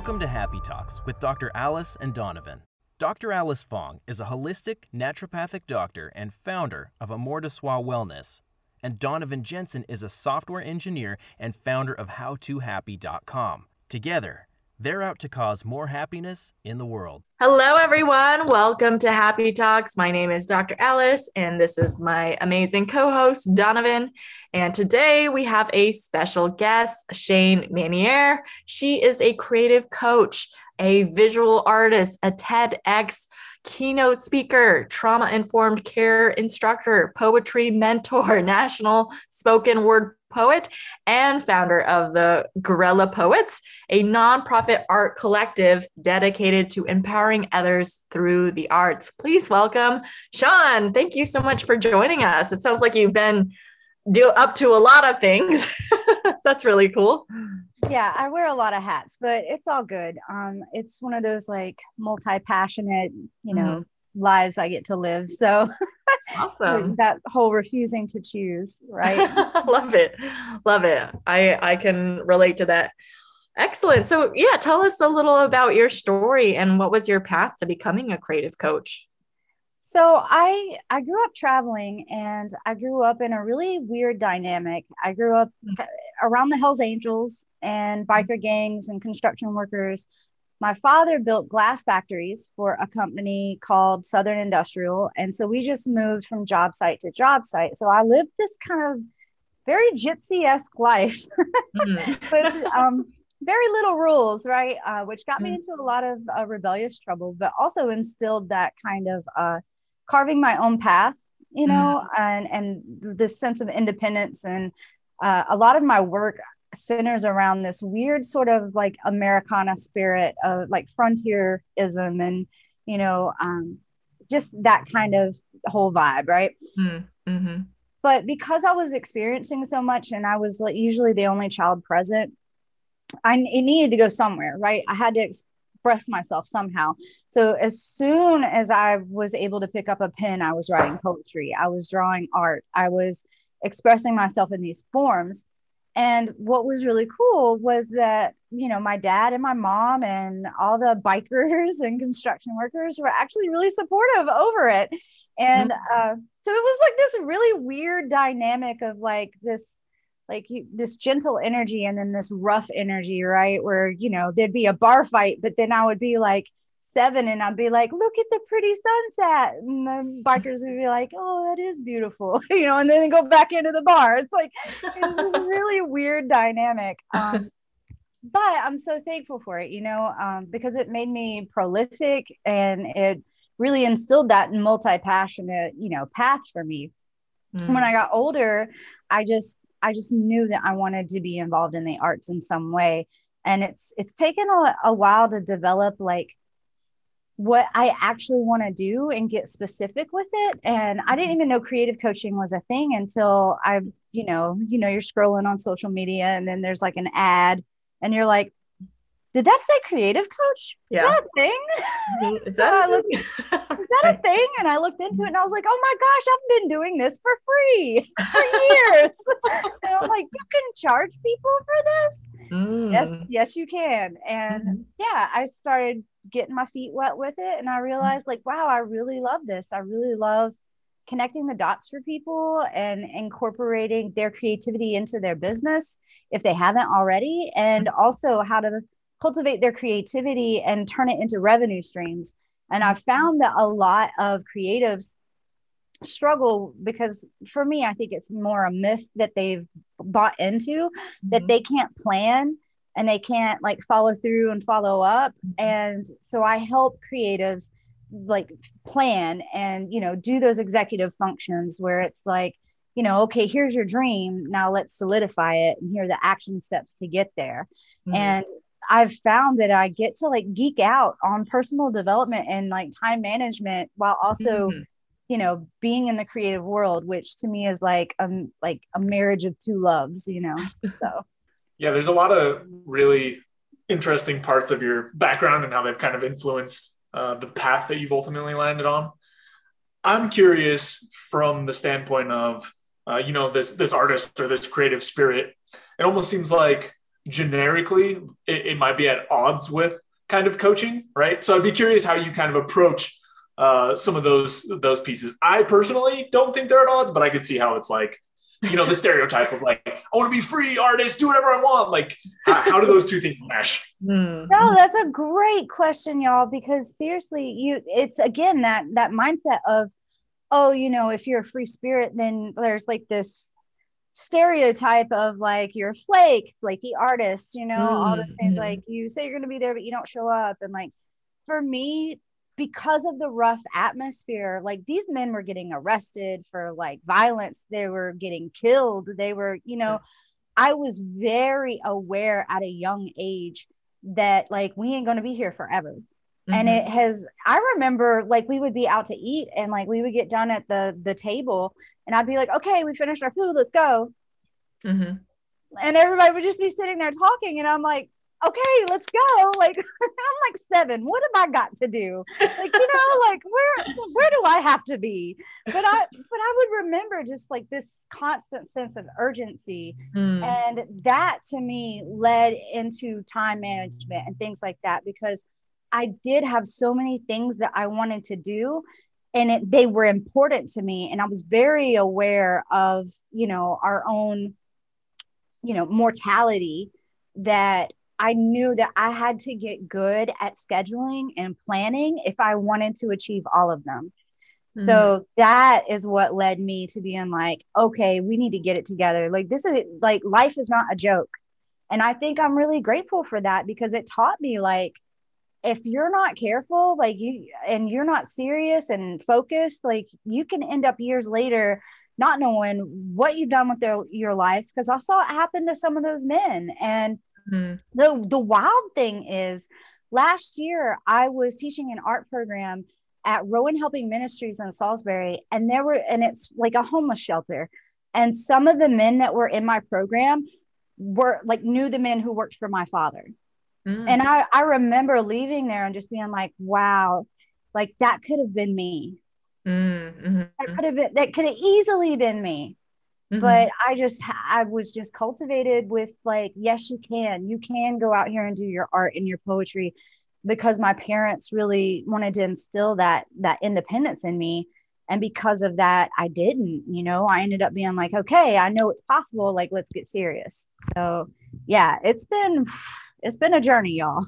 Welcome to Happy Talks with Dr. Alice and Donovan. Dr. Alice Fong is a holistic naturopathic doctor and founder of Amor de Soi Wellness. And Donovan Jensen is a software engineer and founder of HowToHappy.com. Together, they're out to cause more happiness in the world. Hello, everyone. Welcome to Happy Talks. My name is Dr. Alice, and this is my amazing co host, Donovan. And today we have a special guest, Shane Manier. She is a creative coach, a visual artist, a TEDx keynote speaker, trauma informed care instructor, poetry mentor, national spoken word poet, and founder of the Gorilla Poets, a nonprofit art collective dedicated to empowering others through the arts. Please welcome Sean. Thank you so much for joining us. It sounds like you've been do up to a lot of things. That's really cool. Yeah, I wear a lot of hats, but it's all good. Um, it's one of those like multi-passionate, you know, mm-hmm. lives I get to live. So awesome. that whole refusing to choose, right? Love it. Love it. I I can relate to that. Excellent. So yeah, tell us a little about your story and what was your path to becoming a creative coach? So I I grew up traveling and I grew up in a really weird dynamic. I grew up mm. around the Hells Angels and biker gangs and construction workers. My father built glass factories for a company called Southern Industrial and so we just moved from job site to job site. So I lived this kind of very gypsy-esque life mm. with um, very little rules, right? Uh, which got me mm. into a lot of uh, rebellious trouble, but also instilled that kind of uh, carving my own path you know mm. and and this sense of independence and uh, a lot of my work centers around this weird sort of like americana spirit of like frontierism and you know um, just that kind of whole vibe right mm. mm-hmm. but because i was experiencing so much and i was like usually the only child present I it needed to go somewhere, right? I had to ex- express myself somehow. So as soon as I was able to pick up a pen, I was writing poetry, I was drawing art, I was expressing myself in these forms. And what was really cool was that, you know, my dad and my mom and all the bikers and construction workers were actually really supportive over it. And mm-hmm. uh, so it was like this really weird dynamic of like this like this gentle energy and then this rough energy, right? Where, you know, there'd be a bar fight, but then I would be like seven and I'd be like, look at the pretty sunset. And the bikers would be like, oh, that is beautiful, you know, and then go back into the bar. It's like, it's this really weird dynamic. Um, but I'm so thankful for it, you know, um, because it made me prolific and it really instilled that multi passionate, you know, path for me. Mm. When I got older, I just I just knew that I wanted to be involved in the arts in some way. And it's it's taken a, a while to develop like what I actually want to do and get specific with it. And I didn't even know creative coaching was a thing until I, you know, you know, you're scrolling on social media and then there's like an ad and you're like, did that say creative coach? Yeah. Is that a thing? Mm-hmm. Is that, so looked, is that a thing? And I looked into it and I was like, oh my gosh, I've been doing this for free for years. and I'm like, you can charge people for this? Mm. Yes, yes, you can. And mm-hmm. yeah, I started getting my feet wet with it. And I realized, like, wow, I really love this. I really love connecting the dots for people and incorporating their creativity into their business if they haven't already. And also how to cultivate their creativity and turn it into revenue streams. And I've found that a lot of creatives struggle because for me, I think it's more a myth that they've bought into mm-hmm. that they can't plan and they can't like follow through and follow up. Mm-hmm. And so I help creatives like plan and, you know, do those executive functions where it's like, you know, okay, here's your dream. Now let's solidify it. And here are the action steps to get there. Mm-hmm. And I've found that I get to like geek out on personal development and like time management while also, mm-hmm. you know, being in the creative world, which to me is like um like a marriage of two loves, you know. So yeah, there's a lot of really interesting parts of your background and how they've kind of influenced uh, the path that you've ultimately landed on. I'm curious from the standpoint of uh, you know this this artist or this creative spirit. It almost seems like generically it, it, might be at odds with kind of coaching, right? So I'd be curious how you kind of approach uh, some of those those pieces. I personally don't think they're at odds, but I could see how it's like, you know, the stereotype of like, I want to be free artist, do whatever I want. Like, how, how do those two things mesh? Mm. No, that's a great question, y'all. Because seriously, you it's again that that mindset of, oh, you know, if you're a free spirit, then there's like this stereotype of like you're a flake, flaky artist, you know, mm, all the things mm. like you say you're going to be there, but you don't show up. And like for me, because of the rough atmosphere, like these men were getting arrested for like violence, they were getting killed, they were, you know, I was very aware at a young age that like we ain't going to be here forever. Mm-hmm. And it has I remember like we would be out to eat and like we would get done at the the table and I'd be like, okay, we finished our food, let's go. Mm-hmm. And everybody would just be sitting there talking, and I'm like, okay, let's go. Like I'm like seven. What have I got to do? Like you know, like where where do I have to be? But I but I would remember just like this constant sense of urgency, mm. and that to me led into time management and things like that because I did have so many things that I wanted to do and it, they were important to me and i was very aware of you know our own you know mortality that i knew that i had to get good at scheduling and planning if i wanted to achieve all of them. Mm-hmm. so that is what led me to being like okay we need to get it together. Like this is like life is not a joke. And i think i'm really grateful for that because it taught me like if you're not careful like you and you're not serious and focused like you can end up years later not knowing what you've done with their, your life because i saw it happen to some of those men. And mm-hmm. the the wild thing is last year i was teaching an art program at rowan helping ministries in salisbury and there were and it's like a homeless shelter. And some of the men that were in my program were like knew the men who worked for my father Mm. And I, I remember leaving there and just being like, wow, like that could have been me. Mm, mm-hmm. That could have been, that could have easily been me. Mm-hmm. But I just, I was just cultivated with like, yes, you can. You can go out here and do your art and your poetry because my parents really wanted to instill that, that independence in me. And because of that, I didn't, you know, I ended up being like, okay, I know it's possible. Like, let's get serious. So, yeah, it's been, it's been a journey, y'all.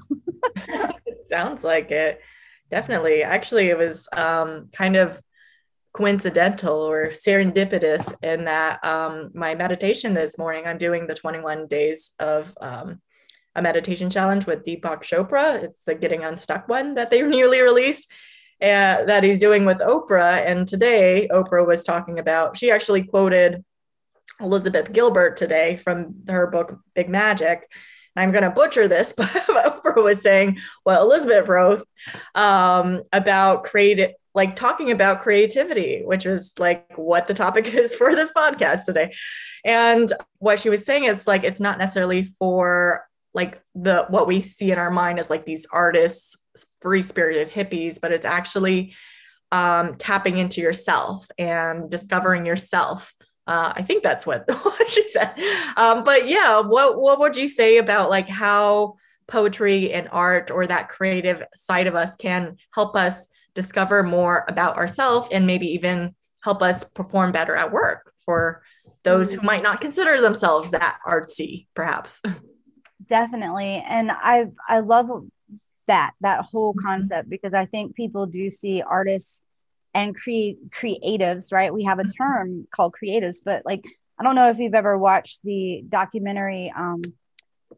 it sounds like it. Definitely. Actually, it was um, kind of coincidental or serendipitous in that um, my meditation this morning, I'm doing the 21 days of um, a meditation challenge with Deepak Chopra. It's the Getting Unstuck one that they newly released. and that he's doing with Oprah. And today, Oprah was talking about, she actually quoted Elizabeth Gilbert today from her book, Big Magic. I'm going to butcher this, but Oprah was saying, well, Elizabeth wrote um, about creative, like talking about creativity, which is like what the topic is for this podcast today. And what she was saying, it's like, it's not necessarily for like the, what we see in our mind as like these artists, free spirited hippies, but it's actually um, tapping into yourself and discovering yourself uh, I think that's what, what she said. Um, but yeah, what what would you say about like how poetry and art or that creative side of us can help us discover more about ourselves and maybe even help us perform better at work for those who might not consider themselves that artsy, perhaps. Definitely, and I I love that that whole mm-hmm. concept because I think people do see artists and create creatives, right? We have a mm-hmm. term called creatives, but like I don't know if you've ever watched the documentary um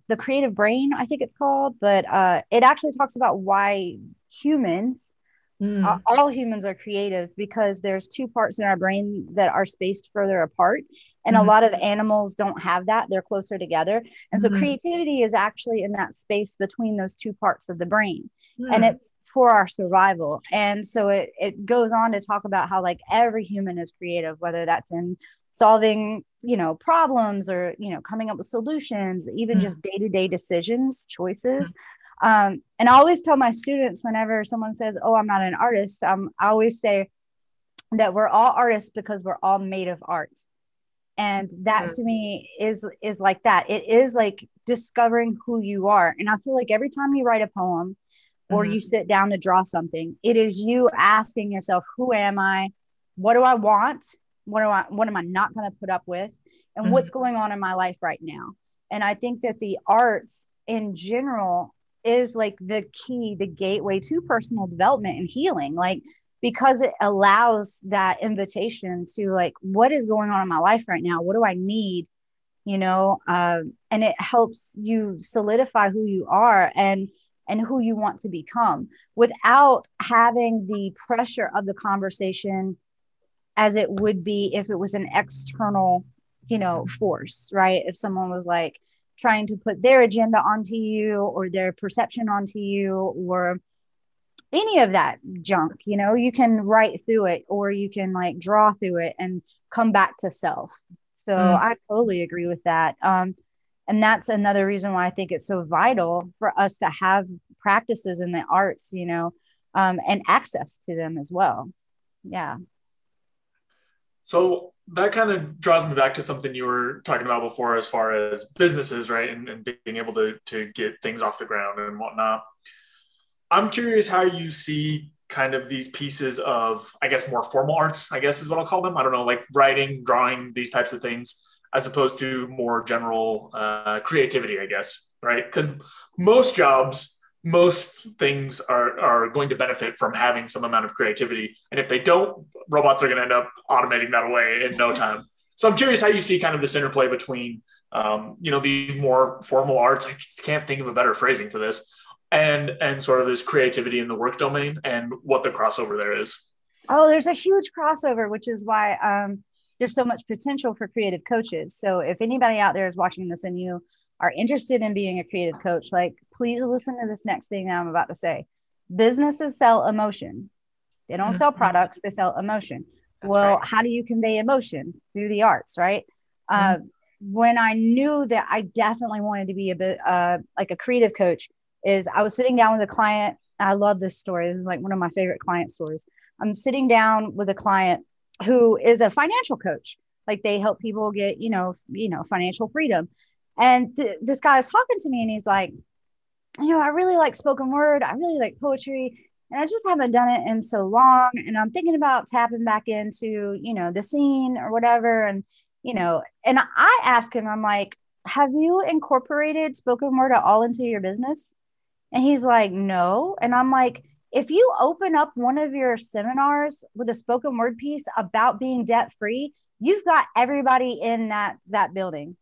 The Creative Brain, I think it's called, but uh it actually talks about why humans mm. uh, all humans are creative because there's two parts in our brain that are spaced further apart and mm-hmm. a lot of animals don't have that they're closer together and so mm-hmm. creativity is actually in that space between those two parts of the brain mm. and it's for our survival. And so it, it goes on to talk about how like every human is creative, whether that's in solving, you know, problems or, you know, coming up with solutions, even mm just day-to-day decisions, choices. mm Um, and I always tell my students whenever someone says, Oh, I'm not an artist, um, I always say that we're all artists because we're all made of art. and that mm-hmm. to me is is like that it is like discovering who you are and i feel like every time you write a poem or mm-hmm. you sit down to draw something it is you asking yourself who am i? What do i want? What do i what am i not going to put up with? And mm-hmm. what's going on in my life right now? And i think that the arts in general is like the key the gateway to personal development and healing like because it allows that invitation to like what is going on in my life right now? What do i need? You know um, and it helps you solidify who you are. And and who you want to become without having the pressure of the conversation as it would be if it was an external you know force right? If someone was like trying to put their agenda onto you or their perception onto you or any of that junk you know you can write through it or you can like draw through it and come back to self. So mm. i totally agree with that. Um, and that's another reason why i think it's so vital for us to have practices in the arts you know um, and access to them as well. Yeah. So that kind of draws me back to something you were talking about before as far as businesses right? And, and being able to to get things off the ground and whatnot. I'm curious how you see kind of these pieces of, I guess, more formal arts, I guess is what I'll call them. I don't know, like writing, drawing, these types of things, as opposed to more general uh, creativity, I guess, right? Because most jobs, most things are, are going to benefit from having some amount of creativity. And if they don't, robots are going to end up automating that away in no time. So I'm curious how you see kind of this interplay between, um, you know, these more formal arts. I can't think of a better phrasing for this and and sort of this creativity in the work domain and what the crossover there is oh there's a huge crossover which is why um, there's so much potential for creative coaches so if anybody out there is watching this and you are interested in being a creative coach like please listen to this next thing that i'm about to say businesses sell emotion they don't mm-hmm. sell products they sell emotion That's well right. how do you convey emotion through the arts right mm-hmm. uh, when i knew that i definitely wanted to be a bit uh, like a creative coach is I was sitting down with a client. I love this story. This is like one of my favorite client stories. I'm sitting down with a client who is a financial coach. Like they help people get, you know, you know, financial freedom. And th- this guy is talking to me and he's like, you know, I really like spoken word. I really like poetry. And I just haven't done it in so long. And I'm thinking about tapping back into, you know, the scene or whatever. And, you know, and I ask him, I'm like, have you incorporated spoken word at all into your business? And he's like, no. And I'm like, if you open up one of your seminars with a spoken word piece about being debt free, you've got everybody in that that building.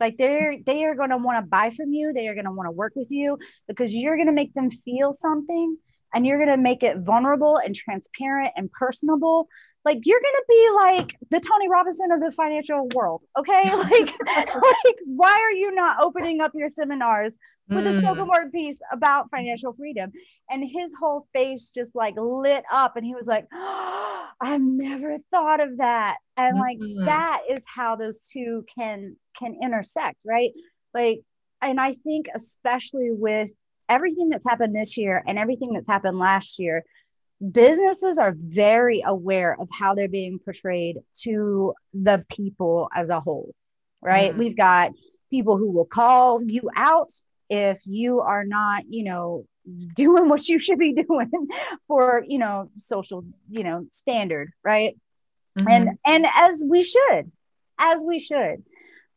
Like they're they are going to want to buy from you. They are going to want to work with you because you're going to make them feel something and you're going to make it vulnerable and transparent and personable like you're gonna be like the Tony Robinson of the financial world, okay? Like, like why are you not opening up your seminars with a spoken word piece about financial freedom? And his whole face just like lit up, and he was like, oh, "I've never thought of that." And like mm-hmm. that is how those two can can intersect, right? Like, and I think especially with everything that's happened this year and everything that's happened last year businesses are very aware of how they're being portrayed to the people as a whole, right? Mm-hmm. We've got people who will call you out if you are not, you know, doing what you should be doing for, you know, social, you know, standard, right? Mm-hmm. And and as we should, as we should.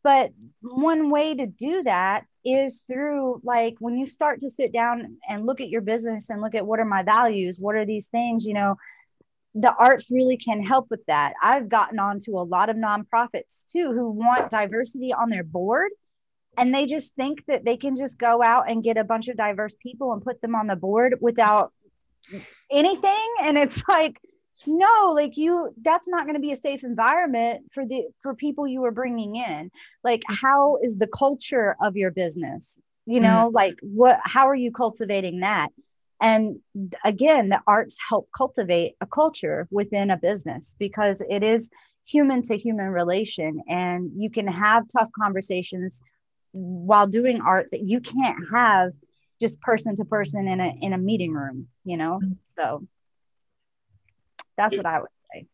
But one way to do that is through like when you start to sit down and look at your business and look at what are my values, what are these things, you know, the arts really can help with that. I've gotten onto a lot of nonprofits too who want diversity on their board and they just think that they can just go out and get a bunch of diverse people and put them on the board without anything. And it's like no like you that's not going to be a safe environment for the for people you are bringing in. Like how is the culture of your business? You know mm-hmm. like what how are you cultivating that? And again the arts help cultivate a culture within a business because it is human to human relation and you can have tough conversations while doing art that you can't have just person to person in a in a meeting room you know mm-hmm. so that's what I would say.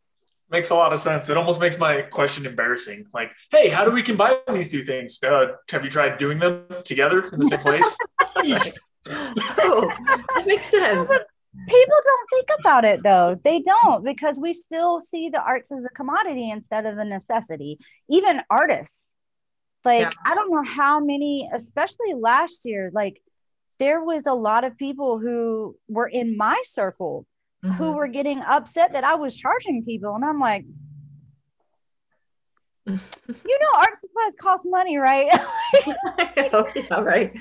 makes a lot of sense. It almost makes my question embarrassing. Like, hey, how do we combine these two things? Uh, have you tried doing them together in the same place? oh, that makes sense. People don't think about it though. They don't because we still see the arts as a commodity instead of a necessity. Even artists. Like, yeah. I don't know how many, especially last year, like, there was a lot of people who were in my circle mm-hmm. who were getting upset that I was charging people. And I'm like, you know, art supplies cost money, right? yeah, right.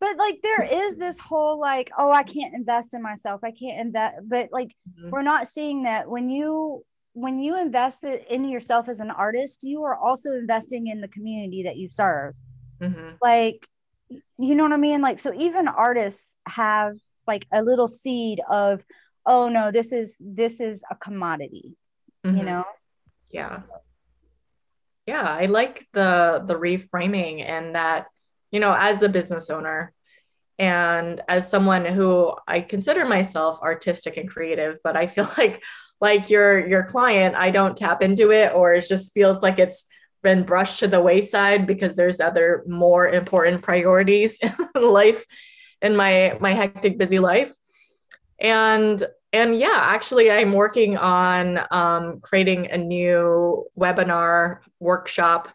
But like, there is this whole like, oh, I can't invest in myself. I can't invest. But like, mm-hmm. we're not seeing that when you when you invest in yourself as an artist, you are also investing in the community that you serve. Mm-hmm. Like, you know what I mean? Like, so even artists have like a little seed of oh no this is this is a commodity mm-hmm. you know yeah yeah i like the the reframing and that you know as a business owner and as someone who i consider myself artistic and creative but i feel like like your your client i don't tap into it or it just feels like it's been brushed to the wayside because there's other more important priorities in life in my my hectic busy life. And and yeah actually i'm working on um, creating a new webinar workshop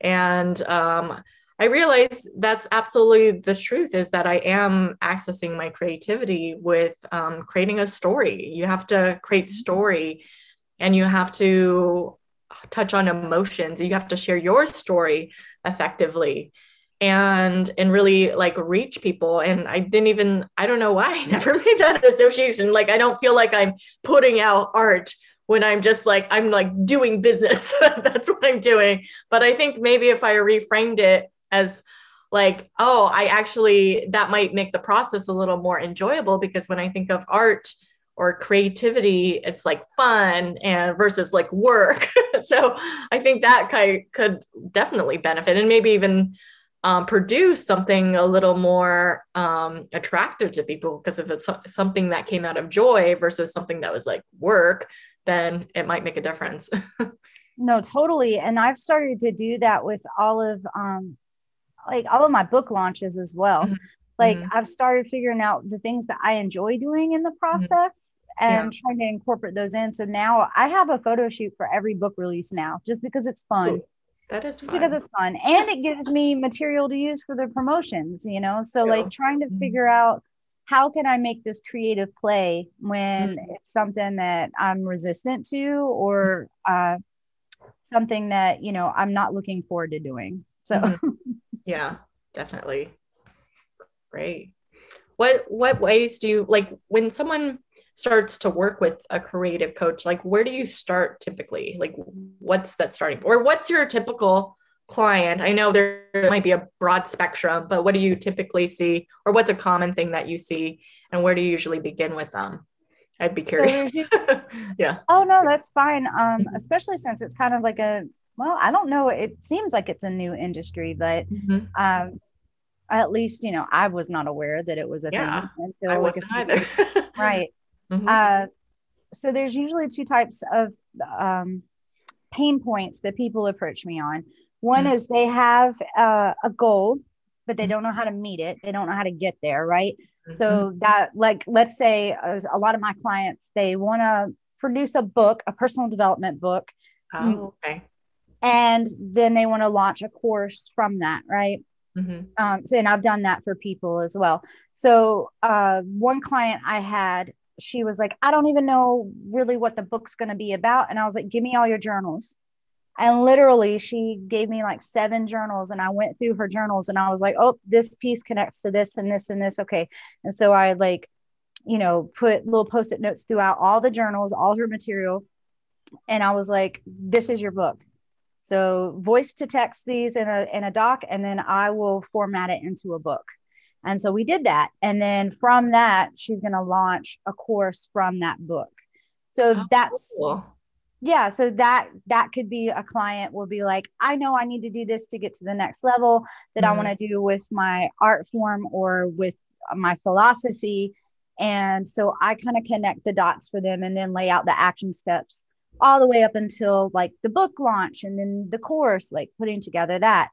and um, i realize that's absolutely the truth is that i am accessing my creativity with um, creating a story. You have to create story and you have to touch on emotions. You have to share your story effectively and and really like reach people. And i didn't even i don't know why i never made that association. Like i don't feel like i'm putting out art when i'm just like i'm like doing business. That's what i'm doing. But i think maybe if i reframed it as like oh i actually that might make the process a little more enjoyable because when i think of art or creativity it's like fun and versus like work. So i think that could definitely benefit and maybe even um, produce something a little more um, attractive to people because if it's something that came out of joy versus something that was like work then it might make a difference. No totally. And i've started to do that with all of um like all of my book launches as well mm-hmm. like mm-hmm. i've started figuring out the things that i enjoy doing in the mm-hmm. process and yeah. trying to incorporate those in so now i have a photo shoot for every book release now just because it's fun cool that is fun. because it's fun and it gives me material to use for the promotions, you know. So like trying to mm-hmm. figure out how can I make this creative play when mm-hmm. it's something that I'm resistant to or uh, something that you know I'm not looking forward to doing. So mm-hmm. yeah, definitely. Great. What what ways do you like when someone starts to work with a creative coach like where do you start typically like what's that starting or what's your typical client i know there might be a broad spectrum but what do you typically see or what's a common thing that you see and where do you usually begin with them i'd be curious so yeah oh no that's fine um mm-hmm. especially since it's kind of like a well i don't know it seems like it's a new industry but mm-hmm. um at least you know i was not aware that it was a yeah, thing until I wasn't either. right Mm-hmm. Uh, so there's usually two types of um, pain points that people approach me on. One mm-hmm. is they have uh, a goal, but they mm-hmm. don't know how to meet it. They don't know how to get there, right? Mm-hmm. So that, like, let's say uh, a lot of my clients, they want to produce a book, a personal development book. Oh, okay. And then they want to launch a course from that, right? Mm-hmm. Um, so, and I've done that for people as well. So, uh, one client I had she was like, I don't even know really what the book's going to be about. And I was like, give me all your journals. And literally, she gave me like seven journals, and I went through her journals and I was like, oh, this piece connects to this and this and this. Okay. And so I like, you know, put little post it notes throughout all the journals, all her material. And I was like, this is your book. So voice to text these in a, in a doc, and then I will format it into a book. And so we did that. And then from that, she's going to launch a course from that book. So oh, that's cool. yeah. So that that could be a client will be like, I know I need to do this to get to the next level that mm-hmm. I want to do with my art form or with my philosophy. And so I kind of connect the dots for them and then lay out the action steps all the way up until like the book launch and then the course, like putting together that.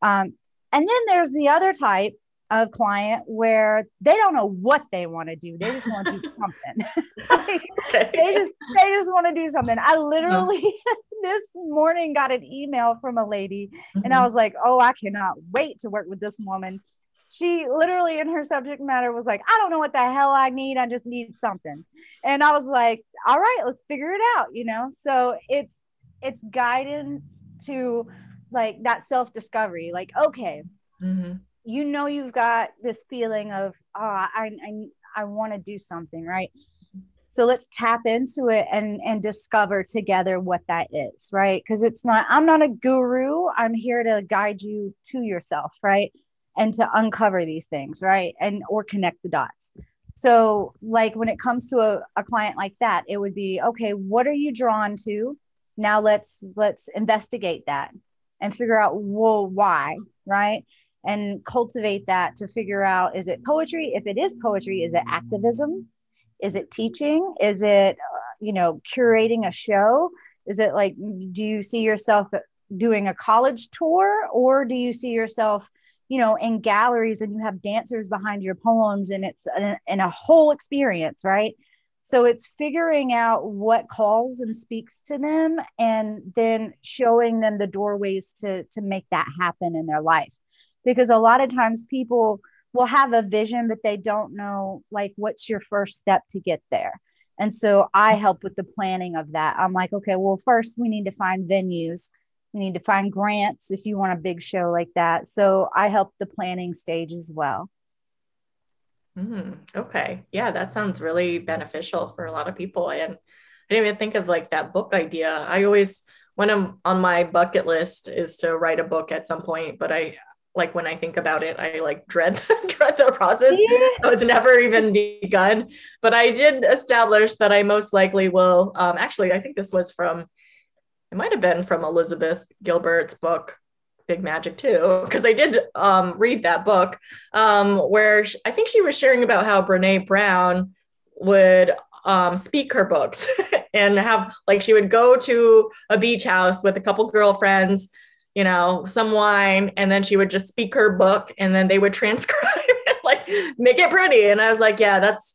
Um, and then there's the other type of client where they don't know what they want to do. They just want to do something. okay. They just they just want to do something. I literally this morning got an email from a lady mm-hmm. and I mm-hmm. was like, "Oh, I cannot wait to work with this woman." She literally in her subject matter was like, "I don't know what the hell I need. I just need something." And I was like, "All right, let's figure it out," you know? So it's it's guidance to like that self-discovery. Like, okay, mm-hmm you know you've got this feeling of oh, I I, I want to do something right so let's tap into it and and discover together what that is right because it's not i'm not a guru i'm here to guide you to yourself right and to uncover these things right? And or connect the dots. So like when it comes to a, a client like that it would be okay what are you drawn to? Now let's let's investigate that and figure out well why right? And cultivate that to figure out is it poetry? If it is poetry is it activism? Is it teaching? Is it uh, you know curating a show? Is it like do you see yourself doing a college tour or do you see yourself you know in galleries and you have dancers behind your poems and it's in a whole experience right? So it's figuring out what calls and speaks to them and then showing them the doorways to to make that happen in their life. Because a lot of times people will have a vision but they don't know like what's your first step to get there? And so i help with the planning of that. I'm like okay well first we need to find venues we need to find grants if you want a big show like that so i help the planning stage as well mm, okay yeah that sounds really beneficial for a lot of people and i didn't even think of like that book idea i always when i'm on my bucket list is to write a book at some point but i like when I think about it, I like dread dread the process. Yeah. So it's never even begun. But I did establish that I most likely will. Um, actually, I think this was from. It might have been from Elizabeth Gilbert's book, Big Magic too, because I did um, read that book, um, where she, I think she was sharing about how Brene Brown would um, speak her books and have like she would go to a beach house with a couple girlfriends you know, some wine, and then she would just speak her book and then they would transcribe it, like make it pretty. And I was like, yeah, that's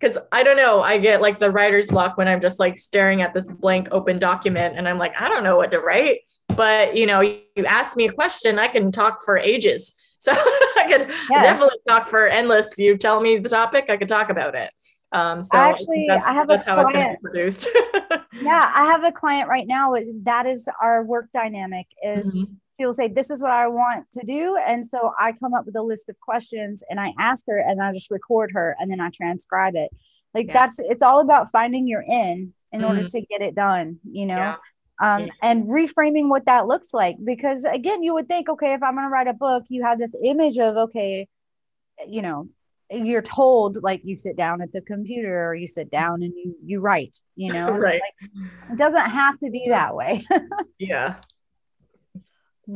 because I don't know, I get like the writer's block when I'm just like staring at this blank open document and I'm like, I don't know what to write. But you know, you, ask me a question, I can talk for ages. So I could yeah. definitely talk for endless. You tell me the topic, I could talk about it. Um, so actually, I have a client. produced. yeah, I have a client right now. Is that is our work dynamic? Is mm-hmm. She'll say, "This is what I want to do," and so I come up with a list of questions and I ask her, and I just record her, and then I transcribe it. Like yeah. that's it's all about finding your in in mm-hmm. order to get it done. You know. Yeah. Um, yeah. and reframing what that looks like because again you would think okay if i'm going to write a book you have this image of okay you know you're told like you sit down at the computer or you sit down and you you write you know right like, it doesn't have to be that way yeah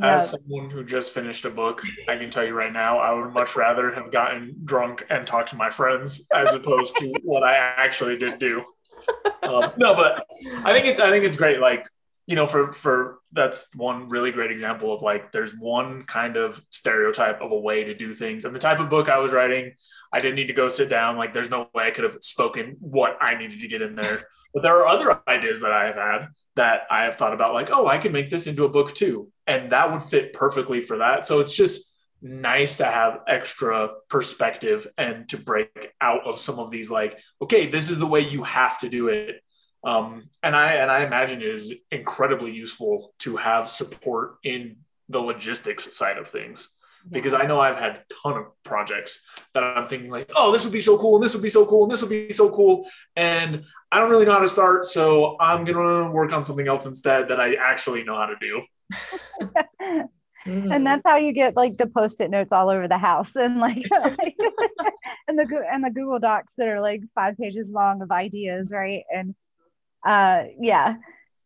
as someone who just finished a book i can tell you right now i would much rather have gotten drunk and talked to my friends as opposed to what i actually did do um, no but i think it's i think it's great like you know, for for that's one really great example of like there's one kind of stereotype of a way to do things. And the type of book I was writing, I didn't need to go sit down. Like there's no way I could have spoken what I needed to get in there. But there are other ideas that I have had that I have thought about, like, oh, I could make this into a book too. And that would fit perfectly for that. So it's just nice to have extra perspective and to break out of some of these like okay this is the way you have to do it um, and I and I imagine it is incredibly useful to have support in the logistics side of things because I know I've had a ton of projects that I'm thinking like, oh, this would be so cool, and this would be so cool, and this would be so cool, and I don't really know how to start, so I'm gonna work on something else instead that I actually know how to do. And that's how you get like the post-it notes all over the house and like, and the and the Google Docs that are like five pages long of ideas, right? And uh yeah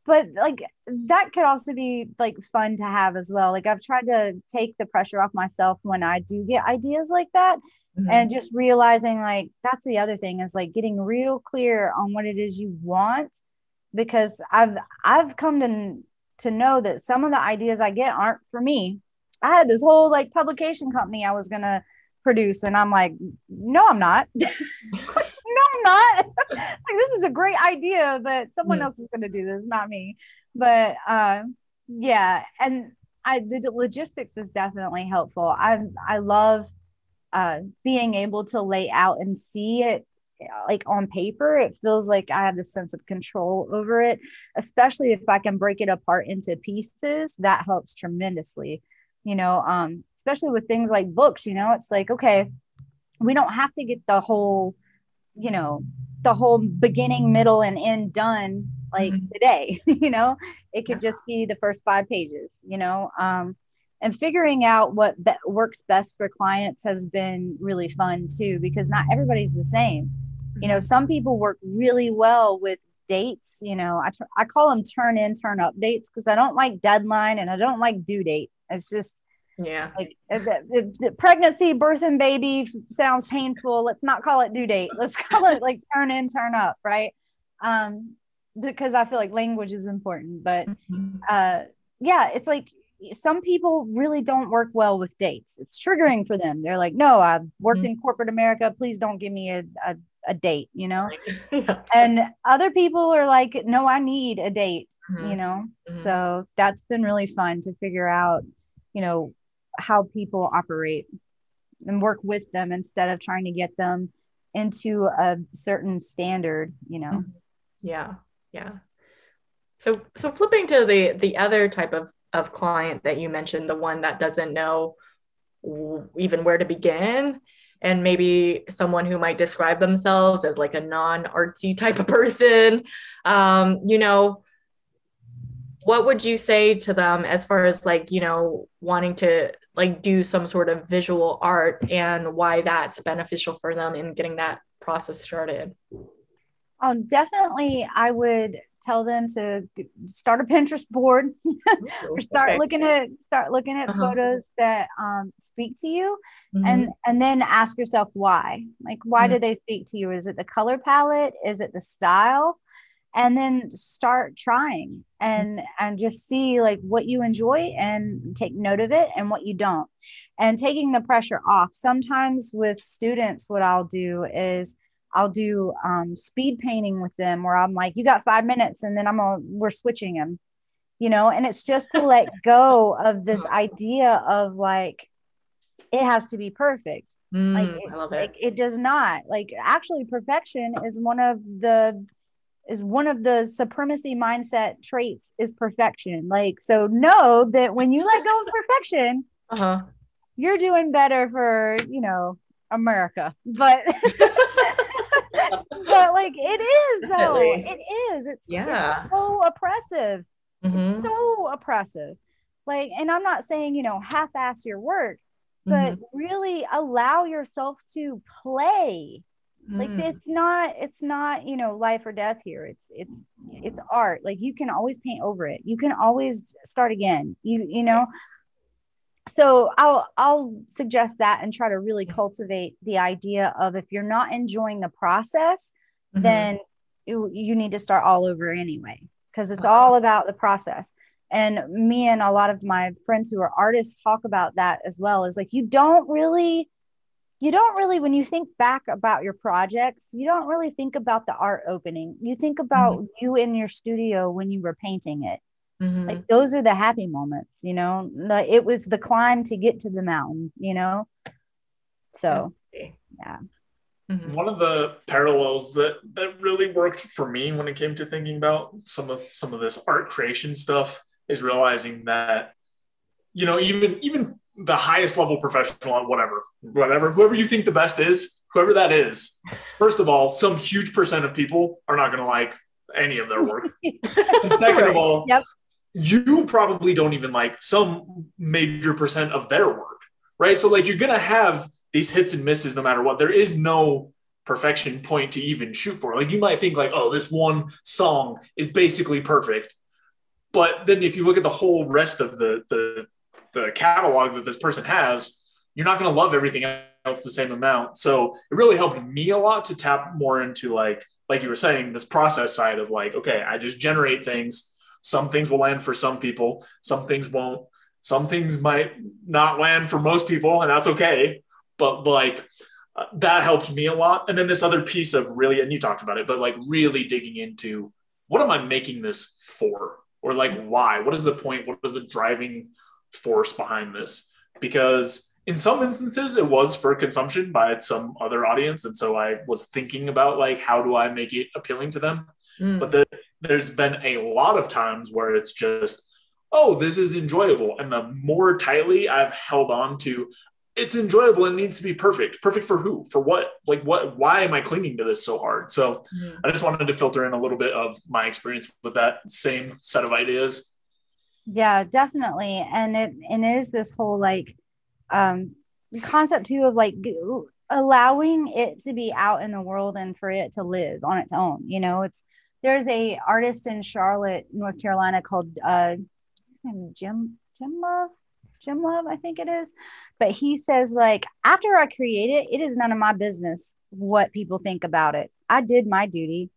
but like that could also be like fun to have as well like i've tried to take the pressure off myself when i do get ideas like that mm-hmm. and just realizing like that's the other thing is like getting real clear on what it is you want because I've I've come to to know that some of the ideas I get aren't for me. I had this whole like publication company I was gonna produce, and I'm like, no, I'm not. no, I'm not. like, this is a great idea, but someone else is gonna do this, not me. But uh, yeah, and I the logistics is definitely helpful. I I love uh, being able to lay out and see it like on paper it feels like i have this sense of control over it especially if i can break it apart into pieces that helps tremendously you know um especially with things like books you know it's like okay we don't have to get the whole you know the whole beginning middle and end done like mm-hmm. today you know? It could just be the first five pages you know um and figuring out what be- works best for clients has been really fun too because not everybody's the same you know some people work really well with dates you know I, t- I call them turn in turn up dates because i don't like deadline and i don't like due date it's just yeah like the, the pregnancy birth and baby sounds painful let's not call it due date let's call it like turn in turn up right um because i feel like language is important but mm-hmm. uh yeah it's like some people really don't work well with dates. It's triggering for them. They're like, no, I've worked mm-hmm. in corporate America. Please don't give me a, a a date, you know? yeah. And other people are like, no, I need a date, mm-hmm. you know? Mm-hmm. So that's been really fun to figure out, you know, how people operate and work with them instead of trying to get them into a certain standard, you know? Mm-hmm. Yeah. Yeah. So, so flipping to the the other type of of client that you mentioned, the one that doesn't know even where to begin, and maybe someone who might describe themselves as like a non artsy type of person, um, you know, what would you say to them as far as like, you know, wanting to like do some sort of visual art and why that's beneficial for them in getting that process started? Um, definitely, I would tell them to start a Pinterest board or start okay. looking at start looking at uh-huh. photos that um, speak to you mm-hmm. and and then ask yourself why like why mm-hmm. do they speak to you is it the color palette is it the style and then start trying and mm-hmm. and just see like what you enjoy and take note of it and what you don't and taking the pressure off sometimes with students what i'll do is I'll do um, speed painting with them where I'm like, you got five minutes, and then I'm gonna we're switching them, you know. And it's just to let go of this idea of like it has to be perfect. Mm, like it, I love it. Like, it does not. Like actually, perfection is one of the is one of the supremacy mindset traits is perfection. Like so, know that when you let go of perfection, uh-huh. you're doing better for you know America, but but like it is though. It is. It's yeah. It's so oppressive. Mm-hmm. It's so oppressive. Like, and I'm not saying you know half-ass your work, but mm-hmm. really allow yourself to play. Like mm. it's not it's not you know life or death here. It's it's it's art. Like you can always paint over it. You can always start again. You you know so I'll I'll suggest that and try to really cultivate the idea of if you're not enjoying the process, mm-hmm. then you, you need to start all over anyway because it's uh-huh. all about the process. And me and a lot of my friends who are artists talk about that as well. Is like you don't really you don't really when you think back about your projects you don't really think about the art opening you think about mm-hmm. you in your studio when you were painting it Mm-hmm. Like those are the happy moments, you know. it was the climb to get to the mountain, you know. So, yeah. Mm-hmm. One of the parallels that that really worked for me when it came to thinking about some of some of this art creation stuff is realizing that you know even even the highest level professional on whatever whatever whoever you think the best is whoever that is first of all some huge percent of people are not going to like any of their work second of all yep you probably don't even like some major percent of their work, right? So like you're gonna have these hits and misses no matter what. There is no perfection point to even shoot for. Like you might think like, oh, this one song is basically perfect. But then if you look at the whole rest of the the the catalog that this person has, you're not gonna love everything else the same amount. So it really helped me a lot to tap more into like like you were saying, this process side of like, okay, I just generate things. Some things will land for some people, some things won't. Some things might not land for most people, and that's okay. But like uh, that helped me a lot. And then this other piece of really, and you talked about it, but like really digging into what am I making this for? Or like why? What is the point? What is the driving force behind this? Because in some instances it was for consumption by some other audience and so i was thinking about like how do i make it appealing to them mm. but the, there's been a lot of times where it's just oh this is enjoyable and the more tightly i've held on to it's enjoyable and needs to be perfect perfect for who for what like what why am i clinging to this so hard so mm. i just wanted to filter in a little bit of my experience with that same set of ideas yeah definitely and it and it is this whole like um, concept too of like allowing it to be out in the world and for it to live on its own. You know, it's there's a artist in Charlotte, North Carolina called uh, his name Jim Jim Love. Jim Love, I think it is. But he says, like, after I create it, it is none of my business what people think about it. I did my duty.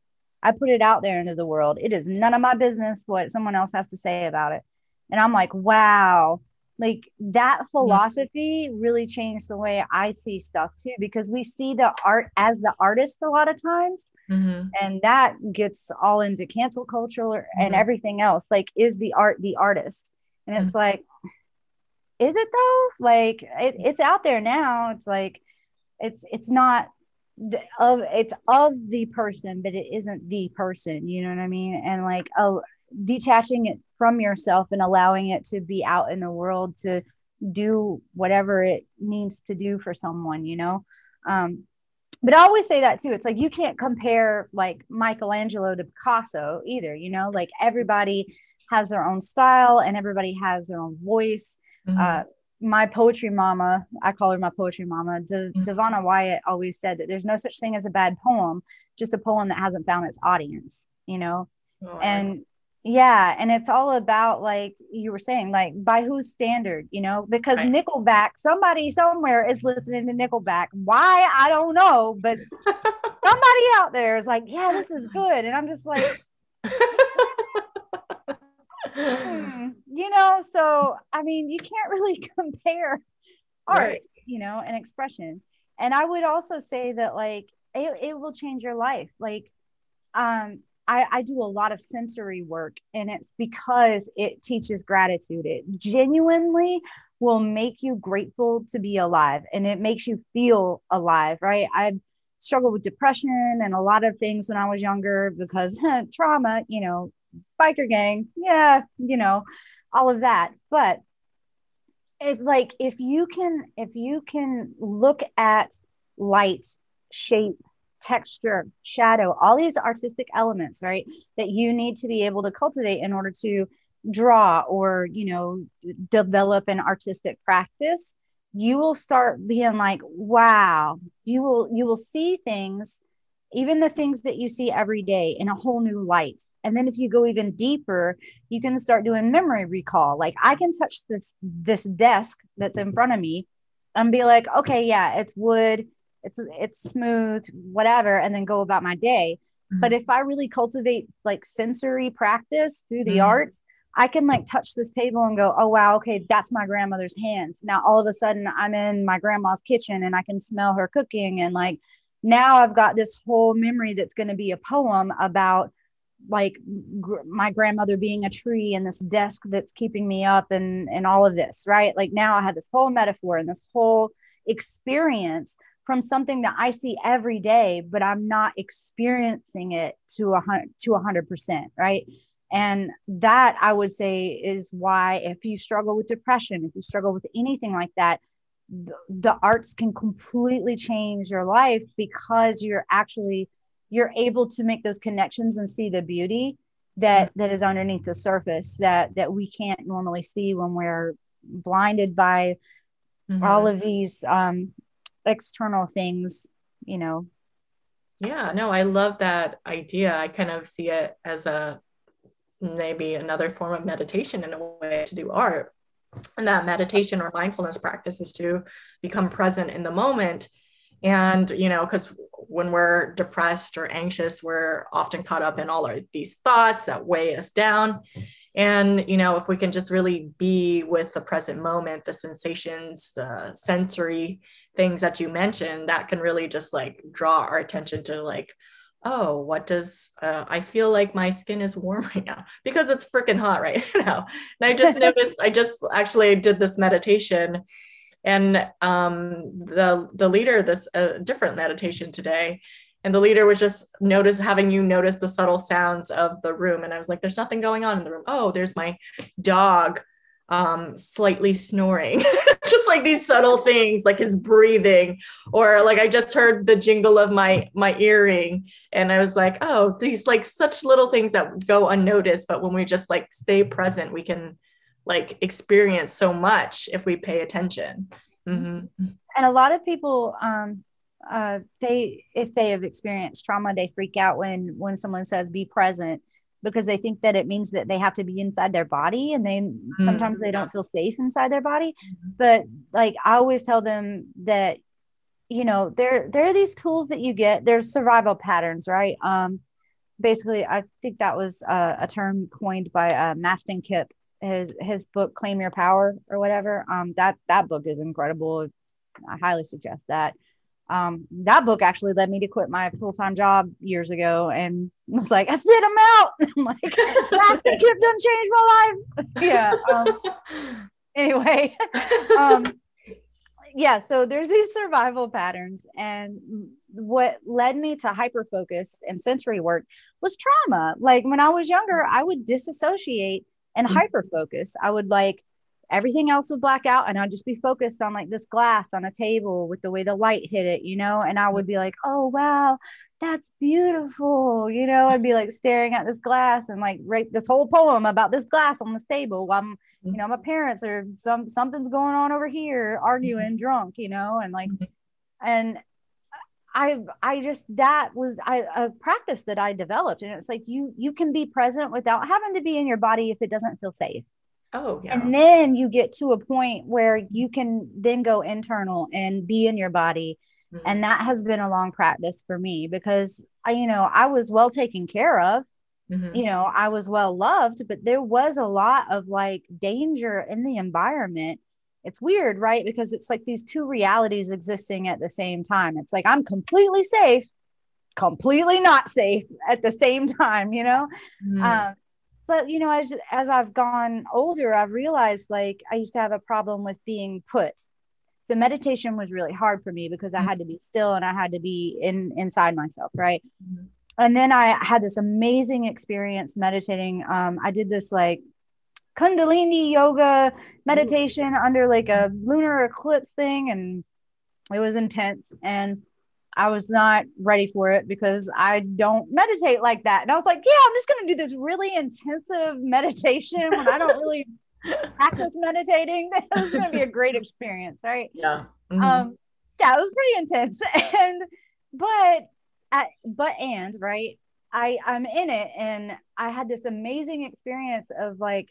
I put it out there into the world. It is none of my business what someone else has to say about it. And I'm like, wow, like that philosophy really changed the way I see stuff too, because we see the art as the artist a lot of times, mm-hmm. and that gets all into cancel culture mm-hmm. and everything else. Like, is the art the artist? And it's mm-hmm. like, is it though? Like, it, it's out there now. It's like, it's it's not of it's of the person, but it isn't the person. You know what I mean? And like, a detaching it from yourself and allowing it to be out in the world to do whatever it needs to do for someone you know um, but i always say that too it's like you can't compare like michelangelo to picasso either you know like everybody has their own style and everybody has their own voice mm-hmm. uh, my poetry mama i call her my poetry mama De- mm-hmm. devana wyatt always said that there's no such thing as a bad poem just a poem that hasn't found its audience you know oh, and yeah, and it's all about like you were saying, like by whose standard, you know, because right. Nickelback, somebody somewhere is listening to Nickelback. Why I don't know, but somebody out there is like, yeah, this is good, and I'm just like. you know. So I mean, you can't really compare art, right. you know, and expression. And I would also say that like it, it will change your life, like um I, I do a lot of sensory work, and it's because it teaches gratitude. It genuinely will make you grateful to be alive and it makes you feel alive, right? I've struggled with depression and a lot of things when I was younger because trauma, you know, biker gang, yeah, you know, all of that. But it's like if you can if you can look at light, shape, texture, shadow, all these artistic elements, right? That you need to be able to cultivate in order to draw or, you know, develop an artistic practice, you will start being like, wow, you will you will see things even the things that you see every day in a whole new light. And then if you go even deeper, you can start doing memory recall. Like I can touch this this desk that's in front of me and be like, okay, yeah, it's wood, it's it's smooth whatever and then go about my day mm-hmm. but if i really cultivate like sensory practice through the mm-hmm. arts i can like touch this table and go oh wow okay that's my grandmother's hands now all of a sudden i'm in my grandma's kitchen and i can smell her cooking and like now i've got this whole memory that's going to be a poem about like gr- my grandmother being a tree and this desk that's keeping me up and and all of this right like now i have this whole metaphor and this whole experience from something that I see every day, but I'm not experiencing it to a hundred to a hundred percent, right? And that I would say is why if you struggle with depression, if you struggle with anything like that, the, the arts can completely change your life because you're actually you're able to make those connections and see the beauty that that is underneath the surface that that we can't normally see when we're blinded by mm-hmm. all of these um, external things, you know. Yeah, no, I love that idea. I kind of see it as a maybe another form of meditation in a way to do art. And that meditation or mindfulness practice is to become present in the moment. And, you know, because when we're depressed or anxious, we're often caught up in all of these thoughts that weigh us down. And, you know, if we can just really be with the present moment, the sensations, the sensory things that you mentioned, that can really just like draw our attention to like, oh, what does uh, I feel like my skin is warm right now because it's freaking hot right now. And I just noticed, I just actually did this meditation and um, the the leader this uh, different meditation today and the leader was just notice having you notice the subtle sounds of the room and i was like there's nothing going on in the room oh there's my dog um, slightly snoring just like these subtle things like his breathing or like i just heard the jingle of my my earring and i was like oh these like such little things that go unnoticed but when we just like stay present we can like experience so much if we pay attention. Mm-hmm. And a lot of people, um, uh, they if they have experienced trauma, they freak out when when someone says "be present" because they think that it means that they have to be inside their body, and they mm-hmm. sometimes they don't feel safe inside their body. Mm-hmm. But like I always tell them that you know there there are these tools that you get. There's survival patterns, right? Um, basically, I think that was uh, a term coined by uh, Mastin Kipp his his book claim your power or whatever um that that book is incredible i highly suggest that um that book actually led me to quit my full-time job years ago and was like i said i'm out i'm like Mastin Kipp done changed my life yeah um, anyway um yeah so there's these survival patterns and what led me to hyper focus and sensory work was trauma like when i was younger i would disassociate and mm-hmm. hyper focus. I would like everything else would black out and I'd just be focused on like this glass on a table with the way the light hit it, you know, and I would be like, oh, wow, that's beautiful. You know, I'd be like staring at this glass and like write this whole poem about this glass on this table while I'm, you know, my parents or some something's going on over here arguing drunk, you know, and like, mm-hmm. and I I just that was I, a practice that I developed, and it's like you you can be present without having to be in your body if it doesn't feel safe. Oh, yeah. And then you get to a point where you can then go internal and be in your body. Mm-hmm. And that has been a long practice for me because I, you know, I was well taken care of. Mm-hmm. You know, I was well loved, but there was a lot of like danger in the environment it's weird, right? Because it's like these two realities existing at the same time. It's like I'm completely safe, completely not safe at the same time, you know? Mm. Um, but you know, as as I've gone older, I've realized like I used to have a problem with being put. So meditation was really hard for me because I mm. had to be still and I had to be in inside myself, right? Mm. And then I had this amazing experience meditating. Um, I did this like kundalini yoga meditation under like a lunar eclipse thing and it was intense and I was not ready for it because I don't meditate like that. And I was like, yeah, I'm just going to do this really intensive meditation when I don't really practice meditating. This is going to be a great experience, right? Yeah. Mm-hmm. Um, yeah, it was pretty intense. And, but, at, but, and, right, I, I'm in it and I had this amazing experience of like,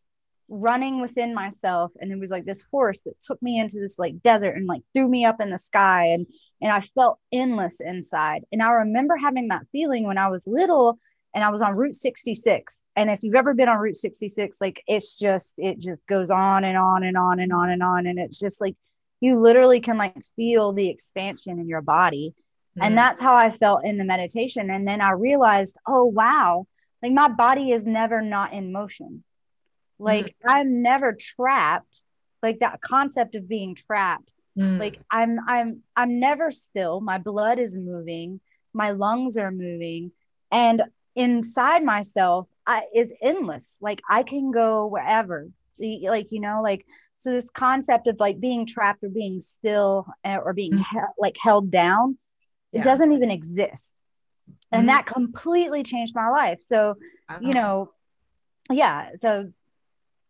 running within myself and it was like this horse that took me into this like desert and like threw me up in the sky and and I felt endless inside. And I remember having that feeling when I was little and I was on Route 66 and if you've ever been on Route 66 like it's just it just goes on and on and on and on and on and it's just like you literally can like feel the expansion in your body. Mm-hmm. and that's how I felt in the meditation. And then I realized oh wow like my body is never not in motion like mm. I'm never trapped. Like that concept of being trapped. Mm. Like I'm I'm I'm never still. My blood is moving, my lungs are moving, and inside myself I, is endless. Like I can go wherever. Like you know, like so this concept of like being trapped or being still eh, or being mm. he- like held down, yeah. it doesn't even exist. And mm. that completely changed my life. So, you know, yeah. So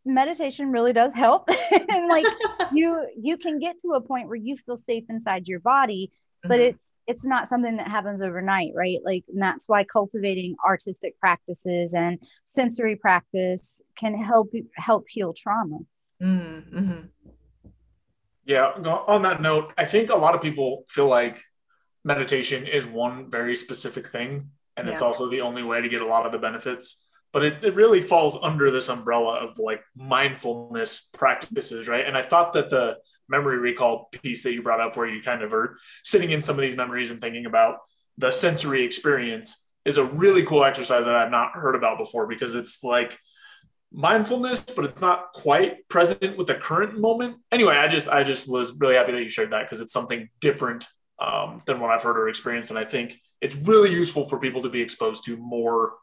meditation really does help and like you you can get to a point where you feel safe inside your body but mm-hmm. it's it's not something that happens overnight right like and that's why cultivating artistic practices and sensory practice can help help heal trauma mm-hmm. yeah on that note i think a lot of people feel like meditation is one very specific thing, and it's also the only way to get a lot of the benefits. But it, it really falls under this umbrella of like mindfulness practices, right? And I thought that the memory recall piece that you brought up, where you kind of are sitting in some of these memories and thinking about the sensory experience, is a really cool exercise that I've not heard about before because it's like mindfulness, but it's not quite present with the current moment. Anyway, I just I just was really happy that you shared that because it's something different um, than what I've heard or experienced, and I think it's really useful for people to be exposed to more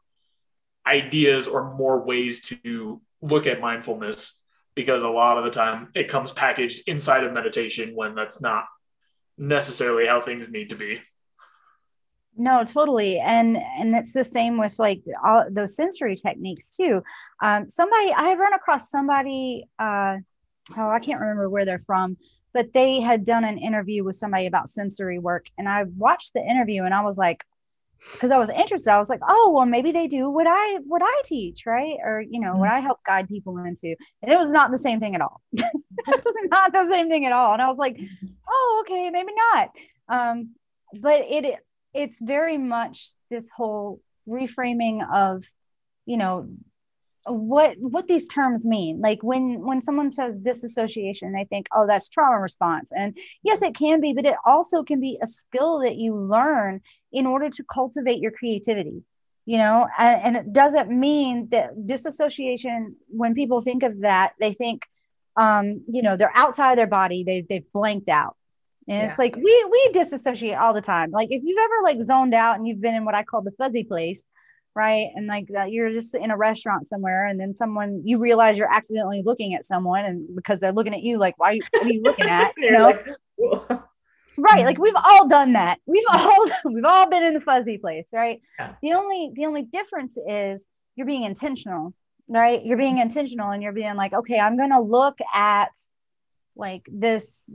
ideas or more ways to look at mindfulness because a lot of the time it comes packaged inside of meditation when that's not necessarily how things need to be. No, totally. And and it's the same with like all those sensory techniques too. Um, somebody I run across somebody uh oh I can't remember where they're from, but they had done an interview with somebody about sensory work and I watched the interview and I was like because I was interested, I was like, oh well maybe they do what I what I teach, right? Or you know, what I help guide people into. And it was not the same thing at all. it was not the same thing at all. And I was like, oh, okay, maybe not. Um, but it it's very much this whole reframing of you know what what these terms mean like when when someone says disassociation they think oh that's trauma response and yes it can be but it also can be a skill that you learn in order to cultivate your creativity you know and, and it doesn't mean that disassociation when people think of that they think um you know they're outside their body they they've blanked out and Yeah. it's like we we disassociate all the time. Like if you've ever like zoned out and you've been in what I call the fuzzy place, right? And like that you're just in a restaurant somewhere and then someone you realize you're accidentally looking at someone and because they're looking at you like why are you looking at? You know? like, right like we've all done that we've all we've all been in the fuzzy place right Yeah. the only the only difference is you're being intentional right you're being intentional and you're being like okay i'm gonna look at like this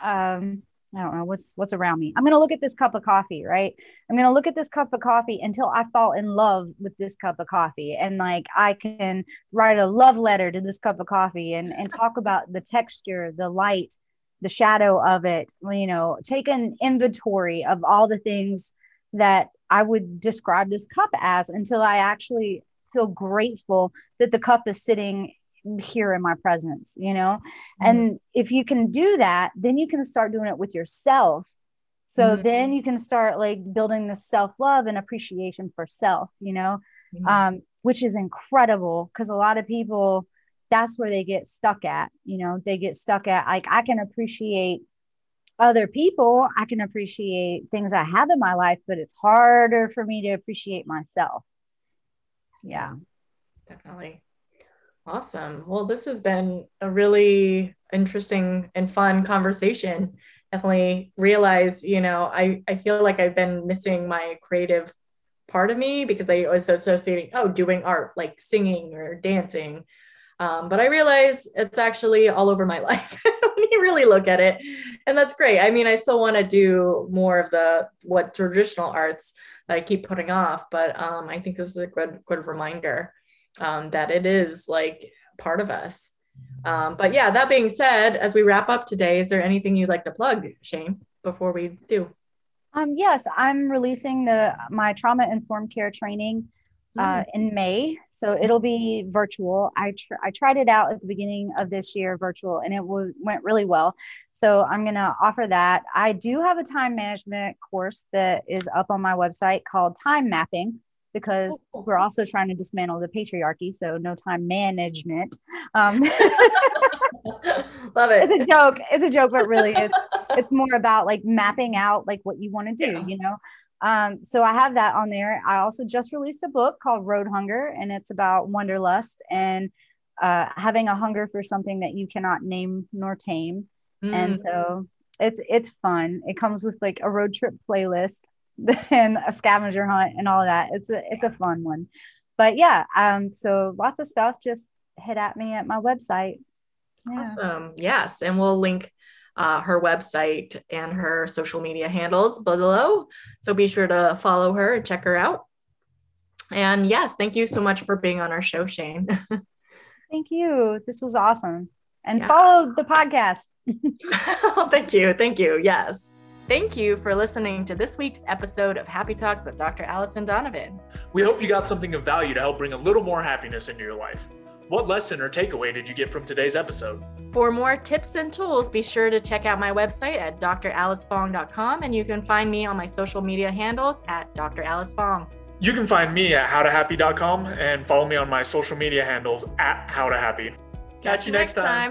um i don't know what's what's around me? I'm gonna look at this cup of coffee right? I'm gonna look at this cup of coffee until i fall in love with this cup of coffee and like i can write a love letter to this cup of coffee and and talk about the texture the light the shadow of it you know take an inventory of all the things that i would describe this cup as until i actually feel grateful that the cup is sitting here in my presence you know? And if you can do that then you can start doing it with yourself. So Mhm. then you can start like building this self-love and appreciation for self you know? Mhm. um, which is incredible because a lot of people that's where they get stuck at you know? They get stuck at like i can appreciate other people. I can appreciate things i have in my life but it's harder for me to appreciate myself. Yeah. Definitely. Awesome. Well, this has been a really interesting and fun conversation. Definitely realize, you know, I, I feel like I've been missing my creative part of me because I was associating, oh, doing art, like singing or dancing. Um, but I realize it's actually all over my life when you really look at it. And that's great. I mean, I still want to do more of the what traditional arts that I keep putting off, but um, I think this is a good good reminder um, that it is like part of us. Um, but yeah, that being said, as we wrap up today, is there anything you'd like to plug, Shane, before we do? um, yes i'm releasing the my trauma informed care training uh, in May. So it'll be virtual. I tr- I tried it out at the beginning of this year, virtual, and it w- went really well. So I'm gonna offer that. I do have a time management course that is up on my website called Time Mapping because we're also trying to dismantle the patriarchy. So no time management. Um, Love it's a joke. It's a joke, but really, it's it's more about like mapping out like what you want to do. Yeah. You know. Um, so I have that on there. I also just released a book called Road Hunger, and it's about wanderlust and uh, having a hunger for something that you cannot name nor tame. And Mm. so it's it's fun. It comes with like a road trip playlist and a scavenger hunt and all of that. It's a it's a fun one. But yeah, um, so lots of stuff. Just hit at me at my website. Yeah. Awesome. Yes. And we'll link uh, her website and her social media handles below. So be sure to follow her and check her out. And yes, thank you so much for being on our show, Shane. Thank you. This was awesome. And Yeah. follow the podcast. oh, thank you. Thank you. Yes. Thank you for listening to this week's episode of Happy Talks with Dr. Allison Donovan. We hope you got something of value to help bring a little more happiness into your life. What lesson or takeaway did you get from today's episode? For more tips and tools, be sure to check out my website at dralicefong.com and you can find me on my social media handles at Dr. Alice Fong. You can find me at howtohappy.com and follow me on my social media handles at howtohappy. Catch, you next time.